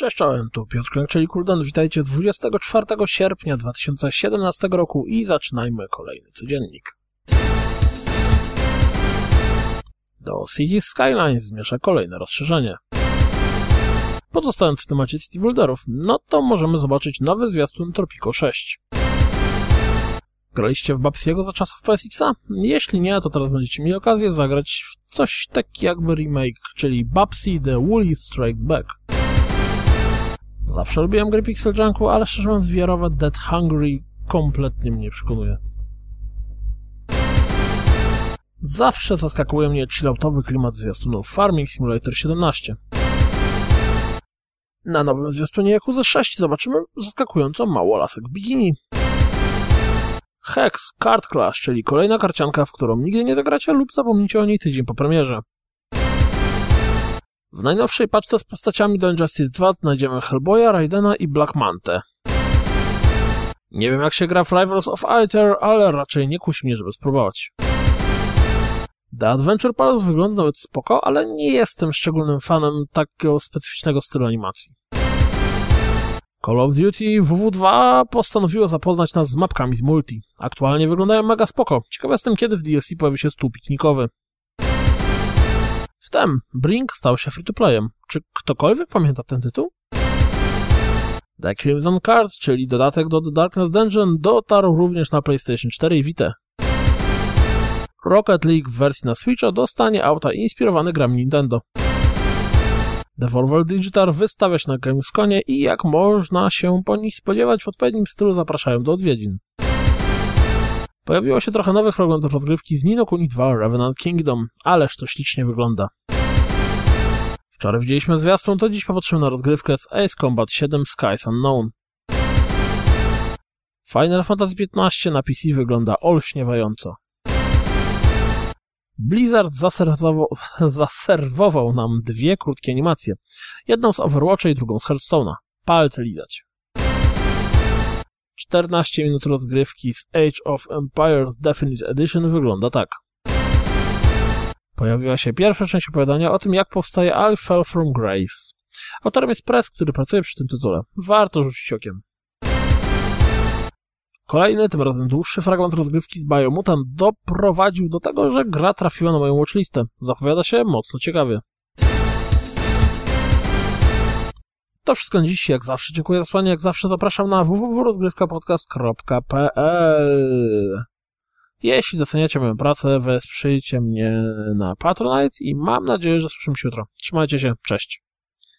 Cześć, czołem, tu Piotr czyli Kuldan. Witajcie 24 sierpnia 2017 roku i zaczynajmy kolejny codziennik. Do City Skylines zmierza kolejne rozszerzenie. Pozostając w temacie City Builderów, no to możemy zobaczyć nowy zwiastun Tropico 6. Graliście w Babsiego za czasów PSX-a? Jeśli nie, to teraz będziecie mieli okazję zagrać w coś taki jakby remake, czyli Babsy The Woolly Strikes Back. Zawsze lubiłem gry Pixel Junku, ale szczerze mówiąc wiarowe Dead Hungry kompletnie mnie przekonuje. Zawsze zaskakuje mnie chilloutowy klimat zwiastunów Farming Simulator 17. Na nowym zwiastunie Yakuza 6 zobaczymy zaskakująco mało lasek w bikini. Hex Card Clash, czyli kolejna karcianka, w którą nigdy nie zagracie lub zapomnicie o niej tydzień po premierze. W najnowszej paczce z postaciami do Injustice 2 znajdziemy Hellboya, Raidena i Black Mantę. Nie wiem jak się gra w Rivals of Aether, ale raczej nie kusi mnie, żeby spróbować. The Adventure Palace wygląda nawet spoko, ale nie jestem szczególnym fanem takiego specyficznego stylu animacji. Call of Duty WW2 postanowiło zapoznać nas z mapkami z multi. Aktualnie wyglądają mega spoko. Ciekaw jestem kiedy w DLC pojawi się stół piknikowy. Wtem Brink stał się free-to-playem. Czy ktokolwiek pamięta ten tytuł? The Crimson Card, czyli dodatek do The Darkness Dungeon, dotarł również na PlayStation 4 i Vita. Rocket League w wersji na Switcha dostanie auta inspirowane grami Nintendo. Devolver Digital wystawia się na Gamesconie i jak można się po nich spodziewać w odpowiednim stylu zapraszają do odwiedzin. Pojawiło się trochę nowych fragmentów rozgrywki z Nino Kuni 2 Revenant Kingdom, ależ to ślicznie wygląda. Wczoraj widzieliśmy zwiastun, to dziś popatrzymy na rozgrywkę z Ace Combat 7 Skies Unknown. Final Fantasy XV na PC wygląda olśniewająco. Blizzard zaserwował, zaserwował nam dwie krótkie animacje. Jedną z Overwatcha i drugą z Hearthstone'a. Palce lizać. 14 minut rozgrywki z Age of Empires Definite Edition wygląda tak. Pojawiła się pierwsza część opowiadania o tym, jak powstaje I Fell From Grace. Autorem jest Press, który pracuje przy tym tytule. Warto rzucić okiem. Kolejny, tym razem dłuższy fragment rozgrywki z Biomutant doprowadził do tego, że gra trafiła na moją watchlistę. Zapowiada się mocno ciekawie. To wszystko na dziś, jak zawsze. Dziękuję za słuchanie, jak zawsze zapraszam na www.rozgrywkapodcast.pl Jeśli doceniacie moją pracę, wesprzyjcie mnie na Patronite i mam nadzieję, że słyszymy się jutro. Trzymajcie się, cześć.